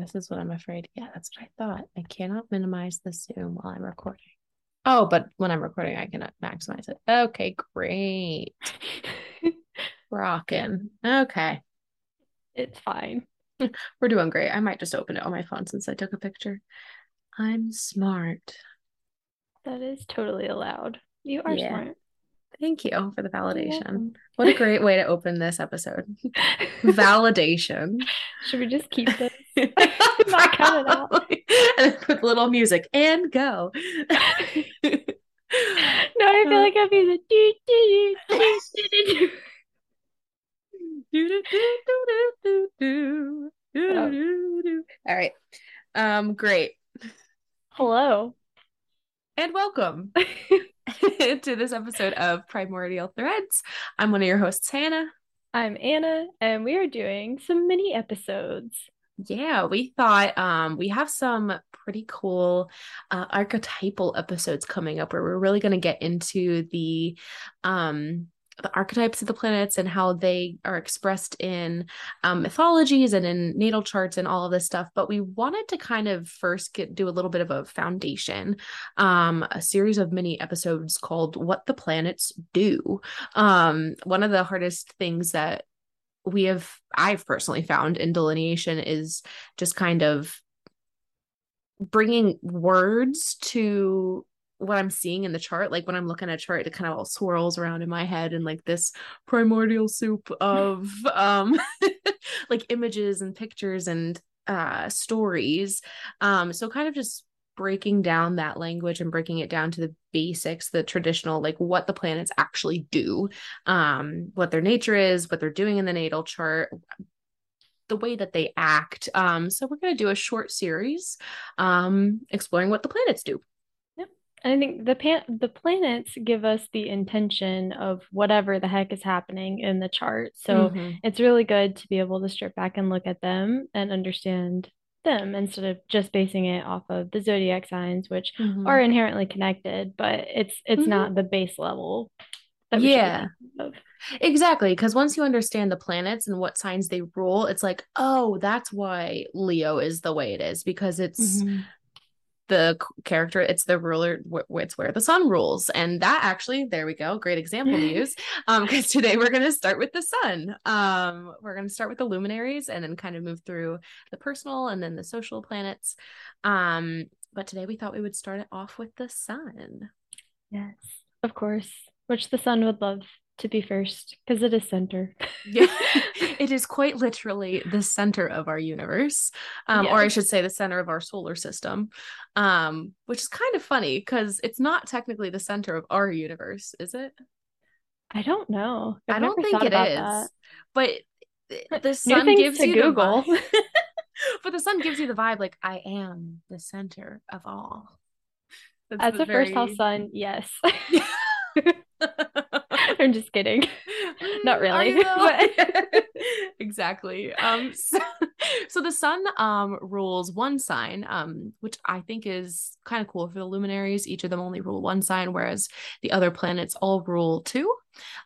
this is what I'm afraid. Yeah, that's what I thought. I cannot minimize the Zoom while I'm recording. Oh, but when I'm recording, I cannot maximize it. Okay, great. Rocking. Okay. It's fine. We're doing great. I might just open it on my phone since I took a picture. I'm smart. That is totally allowed. You are Yeah. smart. Thank you for the validation. What a great way to open this episode. Validation. Should we just keep this? Not cut it out. and then put little music and go. No, I feel like I'd be the do do do do do do. Do all right. Um, great. Hello. And welcome to this episode of Primordial Threads. I'm one of your hosts, Hannah. I'm Anna, and we are doing some mini episodes. Yeah, we thought um we have some pretty cool uh archetypal episodes coming up where we're really going to get into the um the archetypes of the planets and how they are expressed in um, mythologies and in natal charts and all of this stuff. But we wanted to kind of first get do a little bit of a foundation, um, a series of mini episodes called "What the Planets Do." Um, one of the hardest things that we have I've personally found in delineation is just kind of bringing words to what I'm seeing in the chart. Like when I'm looking at a chart, it kind of all swirls around in my head and like this primordial soup of um like images and pictures and uh stories. Um so kind of just breaking down that language and breaking it down to the basics, the traditional, like what the planets actually do, um, what their nature is, what they're doing in the natal chart, the way that they act. Um, so we're going to do a short series um, exploring what the planets do. Yep. And I think the pan the planets give us the intention of whatever the heck is happening in the chart. So Mhm. it's really good to be able to strip back and look at them and understand them instead of just basing it off of the zodiac signs, which Mhm. are inherently connected, but it's it's Mhm. not the base level that we should be Yeah. Exactly, because once you understand the planets and what signs they rule, it's like, oh, that's why Leo is the way it is because it's Mhm. The character, it's the ruler, it's where the sun rules, and that actually, there we go, great example to use. Um, because today we're going to start with the sun. Um, we're going to start with the luminaries and then kind of move through the personal and then the social planets. Um, but today we thought we would start it off with the sun. Yes, of course. Which the sun would love to be first because it is center. Yeah, it is quite literally the center of our universe, um, or I should say, the center of our solar system, um, which is kind of funny because it's not technically the center of our universe, is it? I don't know. I've I don't think thought it is, that. but the sun gives to you Google. the vibe. but the sun gives you the vibe like I am the center of all. As the a first house very- sun, yes. I'm just kidding. Not really, but- exactly. Um, so, so the sun um rules one sign, um, which I think is kind of cool for the luminaries. Each of them only rule one sign, whereas the other planets all rule two.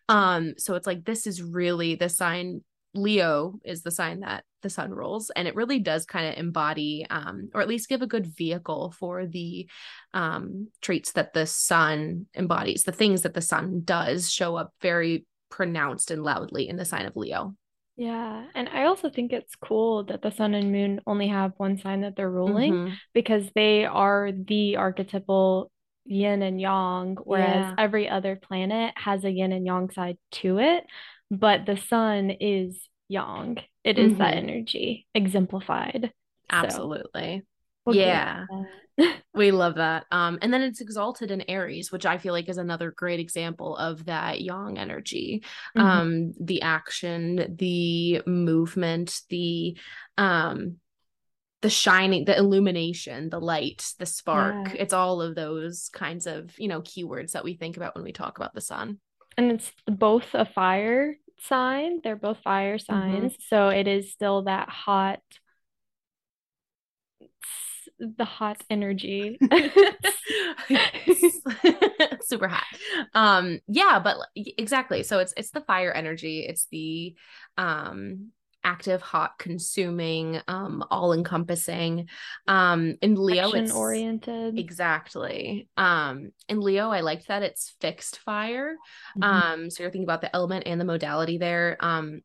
Um, so it's like this is really the sign. Leo is the sign that the sun rules, and it really does kind of embody, um, or at least give a good vehicle for the um traits that the sun embodies. The things that the sun does show up very pronounced and loudly in the sign of Leo. Yeah, and I also think it's cool that the sun and moon only have one sign that they're ruling Mhm. because they are the archetypal yin and yang, whereas Yeah. every other planet has a yin and yang side to it, but the sun is yang. It is that Mhm. energy exemplified. So Absolutely. we'll yeah. We love that. Um, and then it's exalted in Aries, which I feel like is another great example of that yang energy. Mhm. Um, the action, the movement, the um the shining, the illumination, the light, the spark. Yeah. It's all of those kinds of, you know, keywords that we think about when we talk about the sun. And it's both a fire sign. They're both fire signs. So it is still that hot, the hot energy. super hot um yeah but exactly so it's it's the fire energy it's the um active, hot, consuming, um, all encompassing. Um, in Leo, it's oriented. exactly. Um, in Leo, I liked that it's fixed fire. Mhm. Um, so you're thinking about the element and the modality there. Um,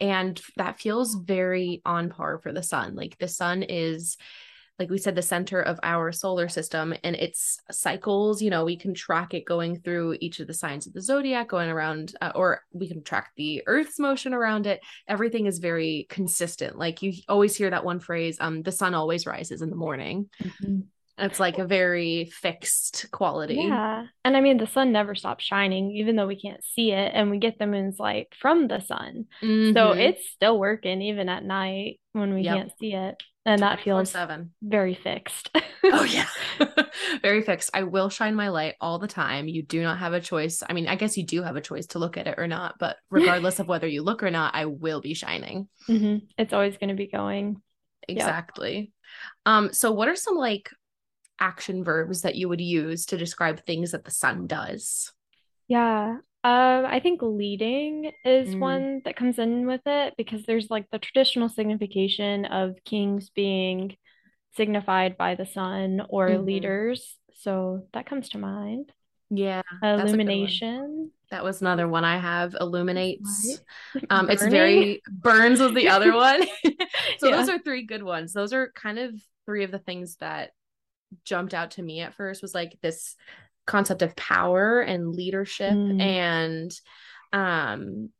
and that feels very on par for the sun. Like the sun is like we said, the center of our solar system and its cycles. You know, we can track it going through each of the signs of the zodiac, going around, uh, or we can track the Earth's motion around it. Everything is very consistent. Like you always hear that one phrase, um, the sun always rises in the morning. Mhm. It's like a very fixed quality. Yeah. And I mean, the sun never stops shining, even though we can't see it, and we get the moon's light from the sun. So Mhm. it's still working even at night when we Yep. can't see it. And that feels 24/7. very fixed. Oh yeah. Very fixed. I will shine my light all the time. You do not have a choice. I mean, I guess you do have a choice to look at it or not, but regardless of whether you look or not, I will be shining. Mhm. It's always going to be going. Exactly. Um so what are some like action verbs that you would use to describe things that the sun does? Yeah. Um, I think leading is Mm. one that comes in with it because there's like the traditional signification of kings being signified by the sun or Mhm. leaders. So that comes to mind. Yeah, that's a good one. Illumination. That was another one I have. Illuminates. Light. Um, it's very burns was the other one. so Yeah. those are three good ones. Those are kind of three of the things that jumped out to me at first was like this concept of power and leadership Mm. and um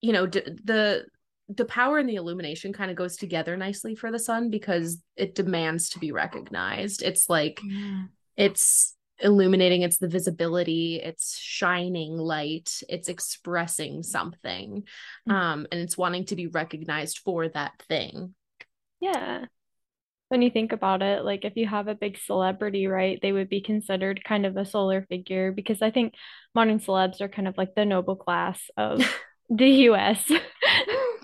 you know d- the the power and the illumination kind of goes together nicely for the sun because it demands to be recognized. It's like Yeah. it's illuminating it's the visibility it's shining light it's expressing something Mm. um and it's wanting to be recognized for that thing Yeah. When you think about it, like if you have a big celebrity, right, they would be considered kind of a solar figure because I think modern celebs are kind of like the noble class of the US a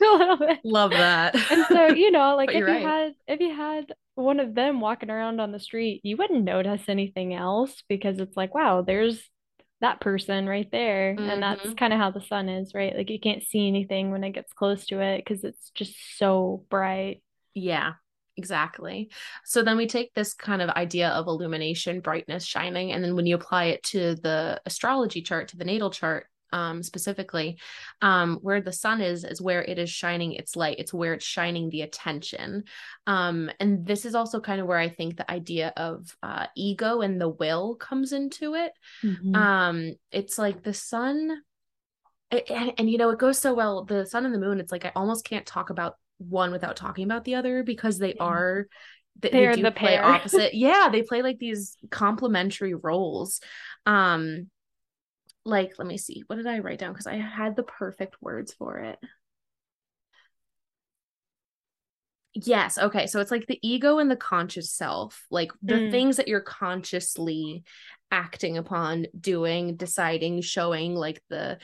little bit. love that And so, you know, like if you're right. had if you had one of them walking around on the street, you wouldn't notice anything else because it's like, wow, there's that person right there. And that's Mhm. kind of how the sun is, right? Like you can't see anything when it gets close to it because it's just so bright. yeah exactly. So then we take this kind of idea of illumination brightness shining and then when you apply it to the astrology chart to the natal chart um specifically um where the sun is is where it is shining its light it's where it's shining the attention. Um and this is also kind of where i think the idea of uh ego and the will comes into it. Mhm. um it's like the sun a- and, and you know it goes so well the sun and the moon it's like i almost can't talk about one without talking about the other because they Yeah. are they, They are do the play pair. opposite. Yeah they play like these complementary roles. Um like let me see. What did i write down? Because i had the perfect words for it. Yes. Okay. So it's like the ego and the conscious self like the Mm. things that you're consciously acting upon doing deciding showing like the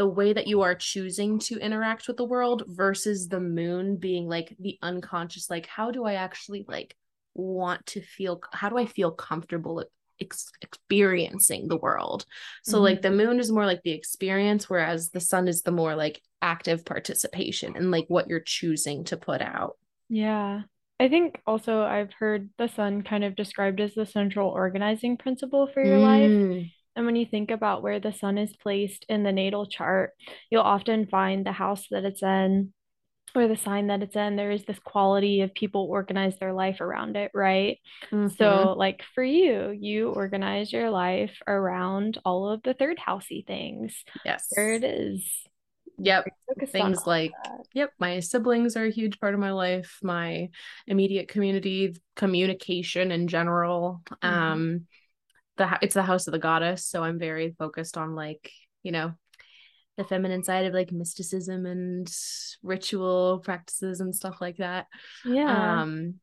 the way that you are choosing to interact with the world versus the moon being like the unconscious like how do i actually like want to feel how do i feel comfortable ex- experiencing the world so Mhm. like the moon is more like the experience whereas the sun is the more like active participation and like what you're choosing to put out Yeah. I think also I've heard the sun kind of described as the central organizing principle for your life. And when you think about where the sun is placed in the natal chart, you'll often find the house that it's in or the sign that it's in. There is this quality of people organize their life around it, right? mhm. So, like for you, you organize your life around all of the third housey things. yes There it is. yep things like that. yep my siblings are a huge part of my life my immediate community communication in general Mhm. um the it's the house of the goddess so i'm very focused on like you know the feminine side of like mysticism and ritual practices and stuff like that Yeah. um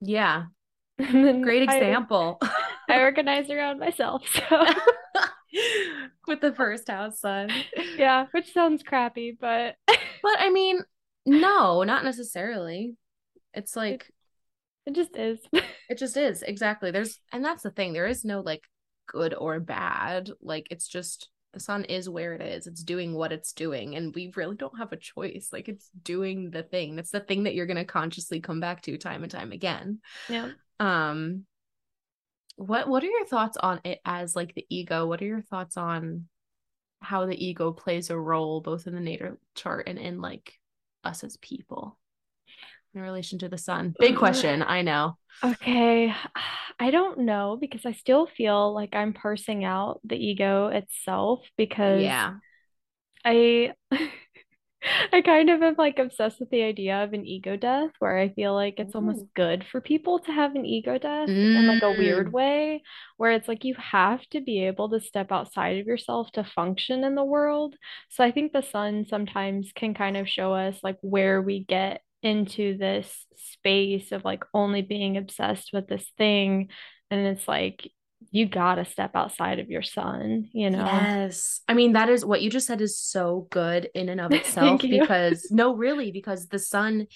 yeah great example I organize around myself. So, with the first house sun yeah, which sounds crappy, but but i mean no not necessarily it's like it just is. It just is. Exactly. There's and that's the thing. There is no like good or bad. Like it's just the sun is where it is. It's doing what it's doing and we really don't have a choice. Like it's doing the thing. That's the thing that you're going to consciously come back to time and time again. Yeah. Um what what are your thoughts on it as like the ego? What are your thoughts on how the ego plays a role both in the natal chart and in like us as people in relation to the sun. Big question i know. Okay i don't know because i still feel like i'm parsing out the ego itself because yeah. I I kind of am like obsessed with the idea of an ego death where I feel like it's almost good for people to have an ego death in like a weird Mm, way, where it's like you have to be able to step outside of yourself to function in the world. So I think the sun sometimes can kind of show us like where we get into this space of like only being obsessed with this thing. And it's like you gotta step outside of your sun, you know? Yes. I mean, that is what you just said is so good in and of itself because no, really, because the sun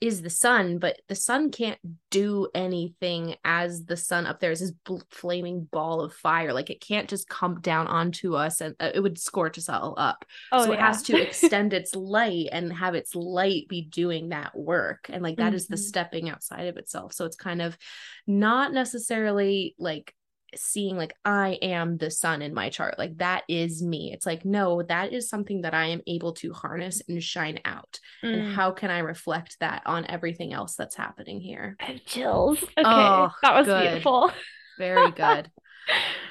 is the sun, but the sun can't do anything as the sun up there is this bl- flaming ball of fire. Like it can't just come down onto us and uh, it would scorch us all up. Oh So it has to extend its light and have its light be doing that work. And like that is the Mhm. stepping outside of itself. So it's kind of not necessarily like seeing like I am the sun in my chart. Like that is me. It's like, no, that is something that I am able to harness and shine out. And Mm. how can I reflect that on everything else that's happening here? I have chills. Okay, Oh, that was good. beautiful. Very good.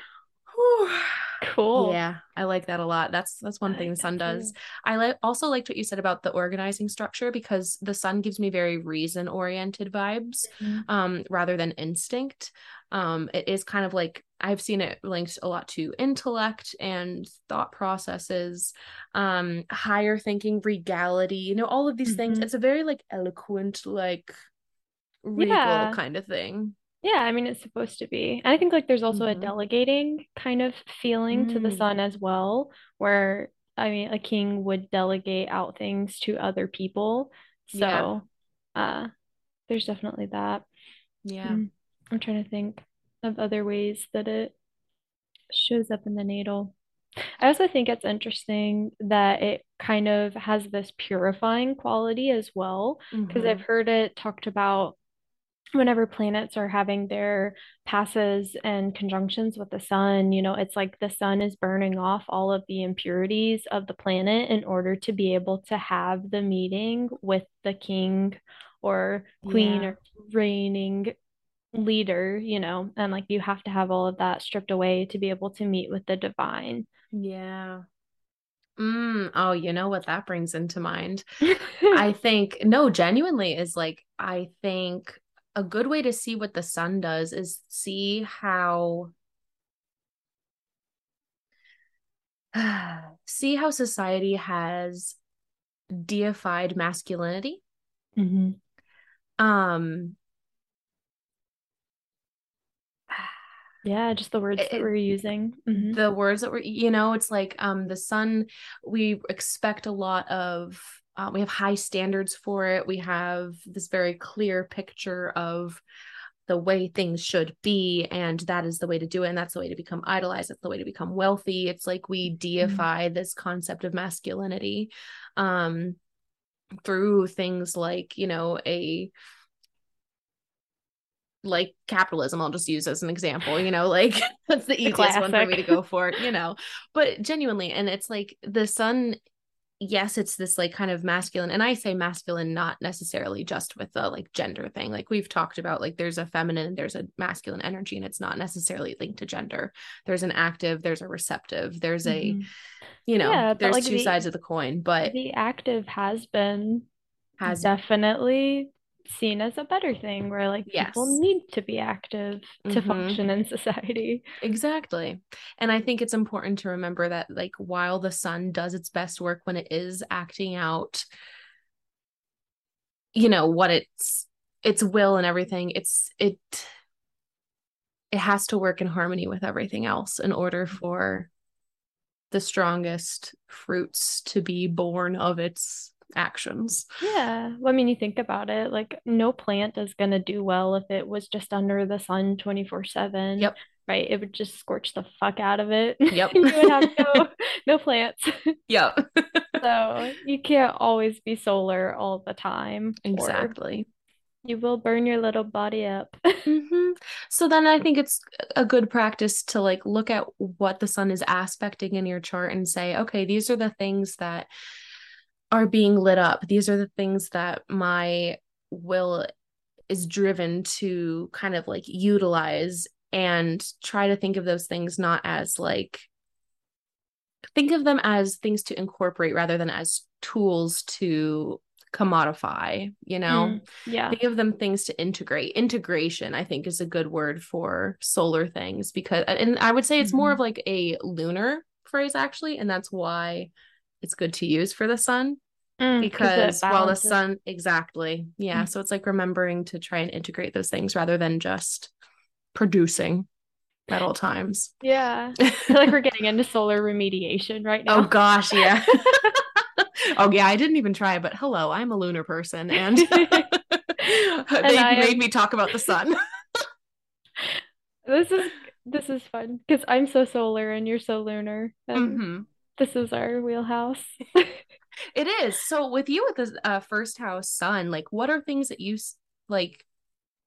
Cool. Yeah, I like that a lot. That's that's one thing the sun does. I like also liked what you said about the organizing structure because the sun gives me very reason oriented vibes Mhm. um rather than instinct. Um it is kind of like I've seen it linked a lot to intellect and thought processes, um higher thinking, regality, you know, all of these things. Mhm. It's a very like eloquent like regal Yeah. kind of thing. Yeah, I mean it's supposed to be. And I think like there's also a Mhm. delegating kind of feeling to the Mm, sun as well, where I mean a king would delegate out things to other people. yeah. So, uh there's definitely that. Yeah. Mm. I'm trying to think of other ways that it shows up in the natal. I also think it's interesting that it kind of has this purifying quality as well, because I've Mhm. heard it talked about whenever planets are having their passes and conjunctions with the sun, you know, it's like the sun is burning off all of the impurities of the planet in order to be able to have the meeting with the king or queen Yeah. or reigning leader, you know, and like you have to have all of that stripped away to be able to meet with the divine. Yeah. Mm, oh, you know what that brings into mind? I think, no, genuinely is like, I think a good way to see what the sun does is see how see how society has deified masculinity. hmm Um Yeah, just the words that we're using. hmm the words that we're you know it's like um the sun we expect a lot of uh, we have high standards for it. We have this very clear picture of the way things should be and that is the way to do it and that's the way to become idolized. That's the way to become wealthy. It's like we deify this concept of masculinity um through things like you know a like capitalism i'll just use as an example you know like that's the The easiest one for me to go for you know. But genuinely and it's like the sun yes it's this like kind of masculine and i say masculine not necessarily just with the like gender thing. Like we've talked about like there's a feminine and there's a masculine energy and it's not necessarily linked to gender. There's an active there's a receptive there's a hmm you know Yeah, there's like two the sides of the coin but the active has been has definitely seen as a better thing where like people need to be active to mm-hmm. function in society. Exactly. And I think it's important to remember that, like, while the sun does its best work when it is acting out, you know, what its its will and everything, it's it it has to work in harmony with everything else in order for the strongest fruits to be born of its actions. Yeah. Well, I mean, you think about it, like no plant is going to do well if it was just under the sun 24/7. Yep. right, it would just scorch the fuck out of it. Yep. you would have no no plants. Yep. so you can't always be solar all the time. exactly. you will burn your little body up. hmm So then I think it's a good practice to like look at what the sun is aspecting in your chart and say, okay, these are the things that are being lit up. These are the things that my will is driven to kind of like utilize and try to think of those things not as like think of them as things to incorporate rather than as tools to commodify, you know? Mm, yeah. Think of them things to integrate. Integration, I think, is a good word for solar things because, and I would say it's more Mhm. of like a lunar phrase actually, and that's why it's good to use for the sun Mm, because while the sun, exactly. Yeah. Mm. So it's like remembering to try and integrate those things rather than just producing at all times. Yeah. I feel like we're getting into solar remediation right now Oh gosh, yeah. oh yeah, I didn't even try, but hello, I'm a lunar person and they I made am- me talk about the sun. This is this is fun because I'm so solar and you're so lunar. And Mhm. This is our wheelhouse. It is. So with you with the uh, first house sun, like what are things that you like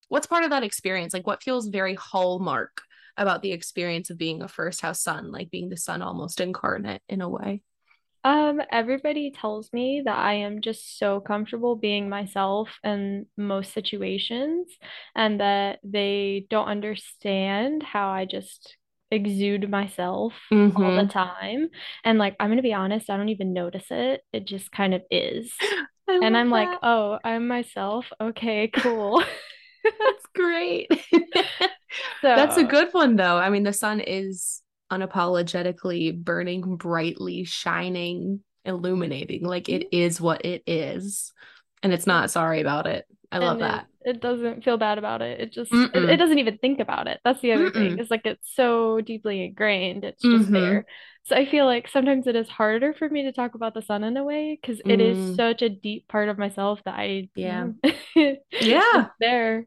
what's part of that experience? Like what feels very hallmark about the experience of being a first house sun, like being the sun almost incarnate in a way? Um, everybody tells me that I am just so comfortable being myself in most situations and that they don't understand how I just exude myself all the Mhm. time. And like, I'm gonna be honest, I don't even notice it. It just kind of is. And I'm like, oh, I'm myself. Okay, cool. That's great. So That's a good one, though. I mean, the sun is unapologetically burning brightly, shining, illuminating. Like it is what it is. And it's not sorry about it. I love that. It, doesn't feel bad about it. It just it, it doesn't even think about it. That's the other thing. Mm-mm. It's like it's so deeply ingrained. It's just Mhm. there. So I feel like sometimes it is harder for me to talk about the sun in a way because it Mm. is such a deep part of myself that I Yeah. yeah there.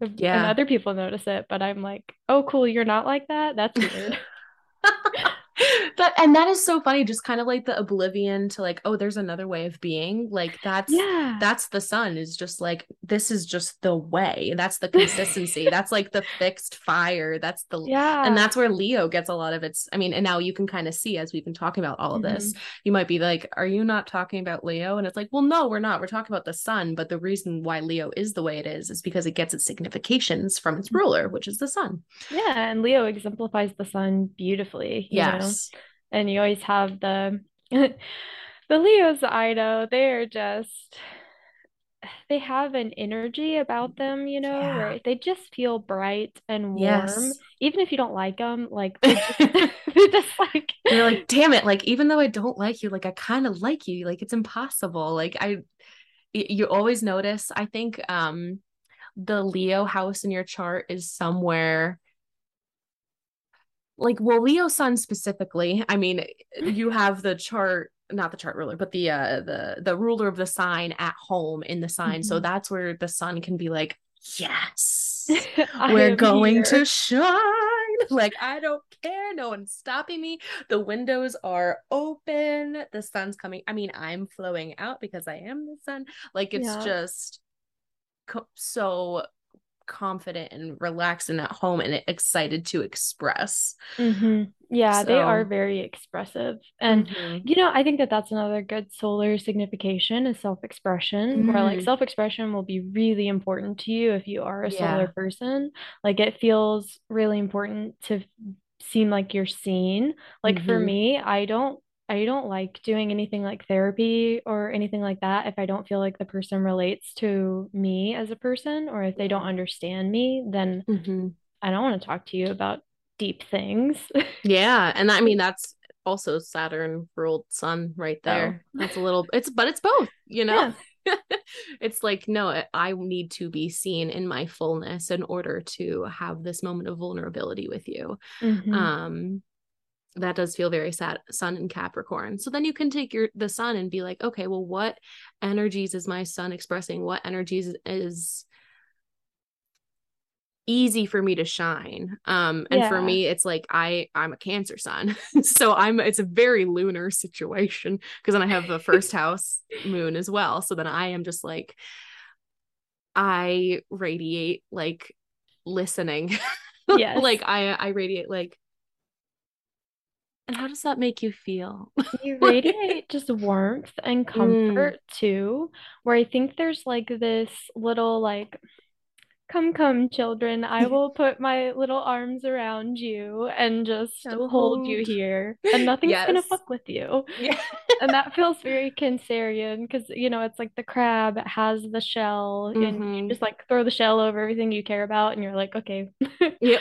And Yeah. other people notice it, but I'm like, oh cool, you're not like that? That's weird. that and that is so funny just kind of like the oblivion to like oh there's another way of being like that's Yeah. that's the sun is just like this is just the way that's the consistency that's like the fixed fire that's the Yeah. and that's where leo gets a lot of its i mean and now you can kind of see as we've been talking about all of this mm-hmm. you might be like are you not talking about leo and it's like well no we're not we're talking about the sun but the reason why leo is the way it is is because it gets its significations from its mm-hmm. ruler which is the sun Yeah, and Leo exemplifies the sun beautifully, you know. Yes And you always have the the Leos I know, they are just they have an energy about them, you know, Yeah. where they just feel bright and warm. yes Even if you don't like them, like they just, they're just like you're like damn it like even though i don't like you like i kind of like you like it's impossible like I, you always notice i think um the leo house in your chart is somewhere like well leo sun specifically i mean you have the chart not the chart ruler but the uh the the ruler of the sign at home in the sign so Mhm. that's where the sun can be like yes we're going here. to shine. Like, I don't care. No one's stopping me. The windows are open. The sun's coming. I mean, I'm flowing out because I am the sun. Like, it's Yeah. just co- so confident and relaxed and at home and excited to express. hmm Yeah, they are very expressive. And Mhm. You know, I think that that's another good solar signification is self-expression, where like Mm. self-expression will be really important to you if you are a solar Yeah. person. Like it feels really important to seem like you're seen. Like for Mhm. me, I don't I don't like doing anything like therapy or anything like that if I don't feel like the person relates to me as a person or if they don't understand me, then Mhm. I don't want to talk to you about deep things. Yeah, and I mean that's also Saturn ruled sun right Oh. there. That's a little it's but it's both, you know. Yeah. it's like no, I- need to be seen in my fullness in order to have this moment of vulnerability with you. Mhm. Um that does feel very sad sun and Capricorn. So then you can take your the sun and be like, okay, well what energies is my sun expressing? What energies is easy for me to shine um and for me it's like i i'm a cancer sun so i'm it's a very lunar situation because then i have the first house moon as well so then i am just like i radiate like listening Yes. like i i radiate like and how does that make you feel You radiate just warmth and Mm. comfort too, where I think there's like this little like Come, come, children. I will put my little arms around you and just will hold you here, and nothing's gonna fuck with you. yeah And that feels very Cancerian because, you know, it's like the crab has the shell, and you Mhm. just like throw the shell over everything you care about, and you're like, okay. Yeah,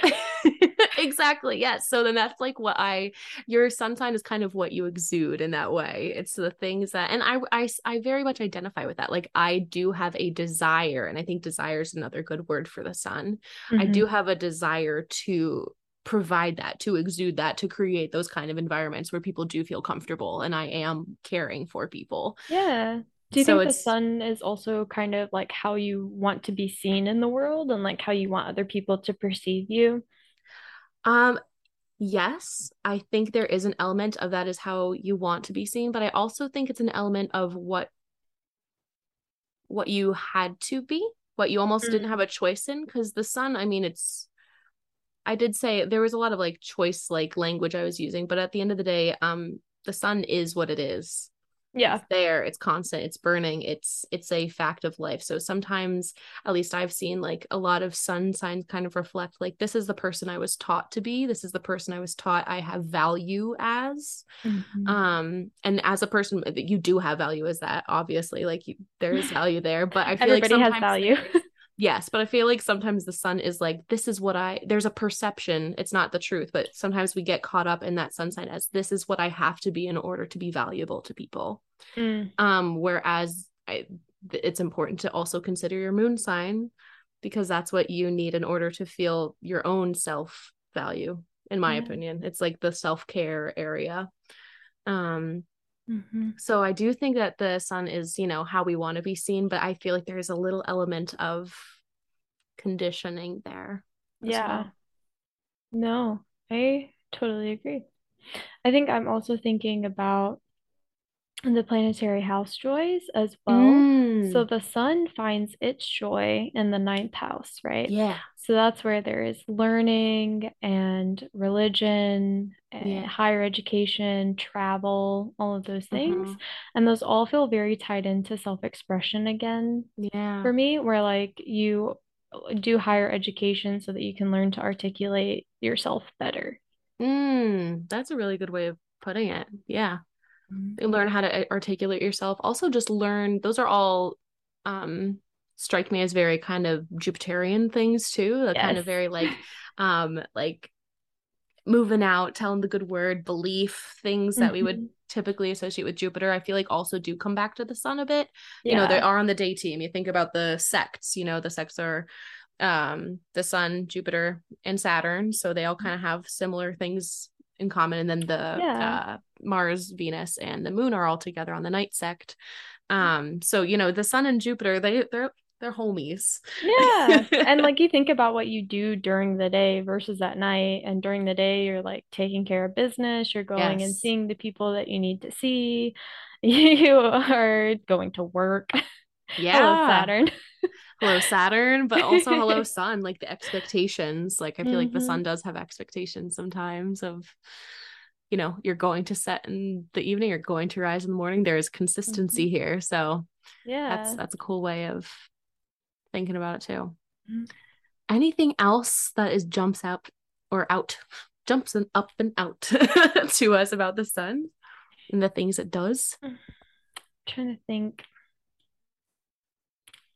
exactly. Yes. So then that's like what I, your sun sign is kind of what you exude in that way. It's the things that, and I, I, I very much identify with that. Like I do have a desire, and I think desire is another good word for the sun. I Mhm. do have a desire to provide that, to exude that, to create those kind of environments where people do feel comfortable and I am caring for people. Yeah. Do you So think the sun is also kind of like how you want to be seen in the world and like how you want other people to perceive you? Um, yes, I think there is an element of that is how you want to be seen, but I also think it's an element of what what you had to be, what you almost didn't Mm. have a choice in, because the sun, I mean, it's I did say there was a lot of like choice like language I was using, but at the end of the day, um, the sun is what it is. Yeah. It's there, it's constant, it's burning, it's it's a fact of life. So sometimes, at least I've seen like a lot of sun signs kind of reflect like this is the person I was taught to be, this is the person I was taught I have value as. Mhm. Um, and as a person, you do have value as that, obviously, like you, there is value there, but I feel Everybody like has value. Yes, but I feel like sometimes the sun is like, this is what I, there's a perception. It's not the truth, but sometimes we get caught up in that sun sign as this is what I have to be in order to be valuable to people. Mm. Um, whereas I, it's important to also consider your moon sign because that's what you need in order to feel your own self value, in my Yeah. opinion. It's like the self care area. Um, Mhm. so I do think that the sun is, you know, how we want to be seen, but I feel like there's a little element of conditioning there. Yeah. well. No, I totally agree. I think I'm also thinking about the planetary house joys as well. So Mm, the sun finds its joy in the ninth house, right? yeah. So that's where there is learning and religion, and Yeah. higher education, travel, all of those things. Mhm. And those all feel very tied into self-expression again Yeah. for me, where like you do higher education so that you can learn to articulate yourself better. Mm, that's a really good way of putting it. Yeah. You learn how to uh, articulate yourself. Also just learn those are all um strike me as very kind of Jupiterian things too. The kind of very like um like moving out, telling the good word, belief, things that we would Mhm. typically associate with Jupiter, I feel like also do come back to the sun a bit. Yeah. You know, they are on the day team. You think about the sects, you know, the sects are um the sun, Jupiter, and Saturn. So they all kind of have similar things in common. And then the Yeah. uh Mars, Venus, and the moon are all together on the night sect. Um, so you know, the sun and Jupiter, they they're they're homies. Yeah. And like you think about what you do during the day versus at night. And during the day, you're like taking care of business, you're going and seeing the people that you need to see. You are going to work. Yeah. Hello, Saturn. hello Saturn, but also hello Sun, like the expectations. Like I feel like the sun mm-hmm. does have expectations sometimes of, you know, you're going to set in the evening, you're going to rise in the morning. There is mm-hmm. consistency here. So Yeah. that's that's a cool way of thinking about it too. Mhm. Anything else that is jumps out or out, jumps and up and out to us about the sun and the things it does? Mm. trying to think.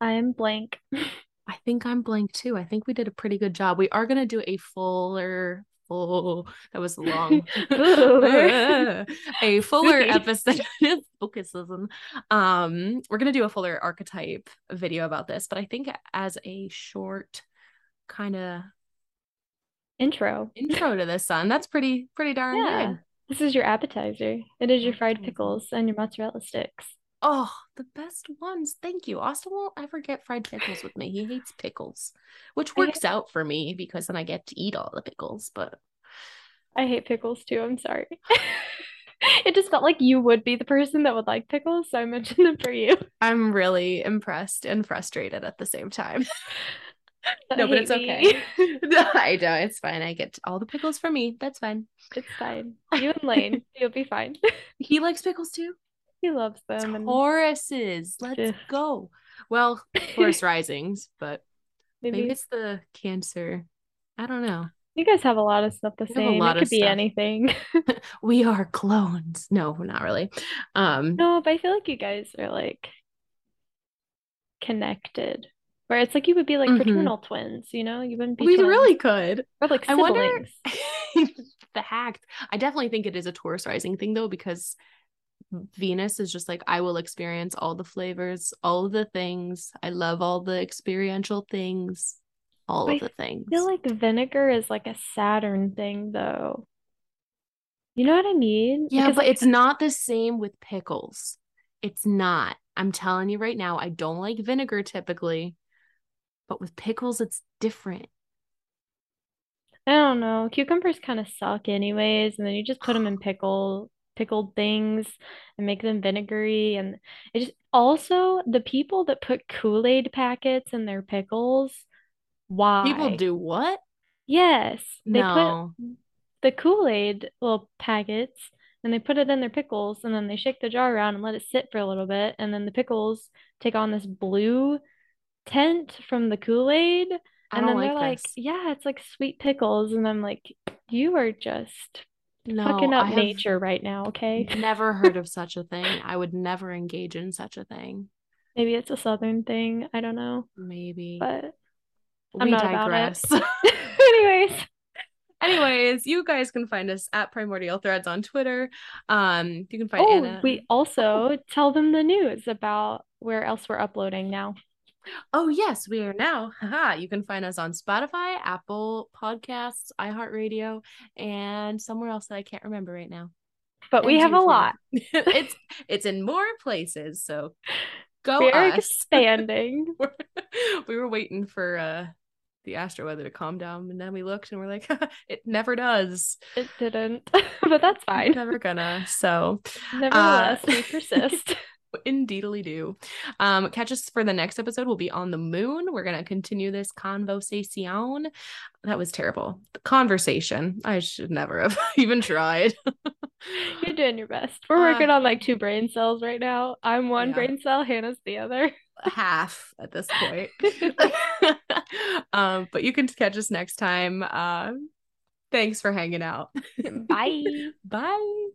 I am blank. I think I'm blank too. I think we did a pretty good job. We are gonna do a fuller, full. That was long. Fuller. a fuller episode. Spookism. Um, we're gonna do a fuller archetype video about this, but I think as a short kind of Intro. intro to the sun, that's pretty pretty darn Yeah. good. This is your appetizer. It is your fried pickles and your mozzarella sticks. Oh, the best ones. Thank you. Austin won't ever get fried pickles with me. He hates pickles, which works out for me because then I get to eat all the pickles. But I hate pickles too. I'm sorry. it just felt like you would be the person that would like pickles, so I mentioned them for you. I'm really impressed and frustrated at the same time. no, but it's okay. I know it's fine. I get all the pickles for me. That's fine. It's fine. You and Lane, you'll be fine. he likes pickles too. He loves them. And... Tauruses, let's Ugh. go. Well, Taurus risings, but maybe. maybe it's the Cancer. I don't know. You guys have a lot of stuff the we same. It could be stuff. anything. we are clones. No, not really. Um No, but I feel like you guys are like connected. Where it's like you would be like mm-hmm. fraternal twins, you know? You wouldn't be We twins. really could. Or like siblings. I wonder the hacked. I definitely think it is a Taurus rising thing though, because Venus is just like I will experience all the flavors, all of the things. I love all the experiential things all of the things. I feel like vinegar is like a Saturn thing though. You know what I mean? Yeah, because but like, it's not the same with pickles. It's not. I'm telling you right now, I don't like vinegar typically, but with pickles, it's different. I don't know. Cucumbers kind of suck anyways, and then you just put them in pickle pickled things and make them vinegary and it just also the people that put Kool-Aid packets in their pickles why? People do what? Yes. They no. put the Kool-Aid little packets and they put it in their pickles and then they shake the jar around and let it sit for a little bit and then the pickles take on this blue tint from the Kool-Aid and then they're like, yeah, it's like sweet pickles and I'm like, you are just no, fucking up nature right now, okay? Never heard of such a thing. I would never engage in such a thing. Maybe it's a southern thing. I don't know. Maybe. But I'm we not digress. about it. Anyways. Anyways, you guys can find us at Primordial Threads on Twitter. Um, you can find oh, Anna. We also tell them the news about where else we're uploading now. Oh yes, we are now. Haha, you can find us on Spotify, Apple Podcasts, iHeartRadio, and somewhere else that I can't remember right now. But and we have a lot. it's it's in more places, so go We're us. expanding. we were waiting for uh the astro weather to calm down and then we looked and we're like it never does it didn't but that's fine it's never gonna so nevertheless uh, we persist indeedly do um catch us for the next episode we'll be on the moon we're gonna continue this conversation that was terrible the conversation i should never have even tried you're doing your best we're uh, working on like two brain cells right now i'm one yeah. brain cell hannah's the other half at this point. um, but you can catch us next time. Uh, thanks for hanging out. Bye. Bye.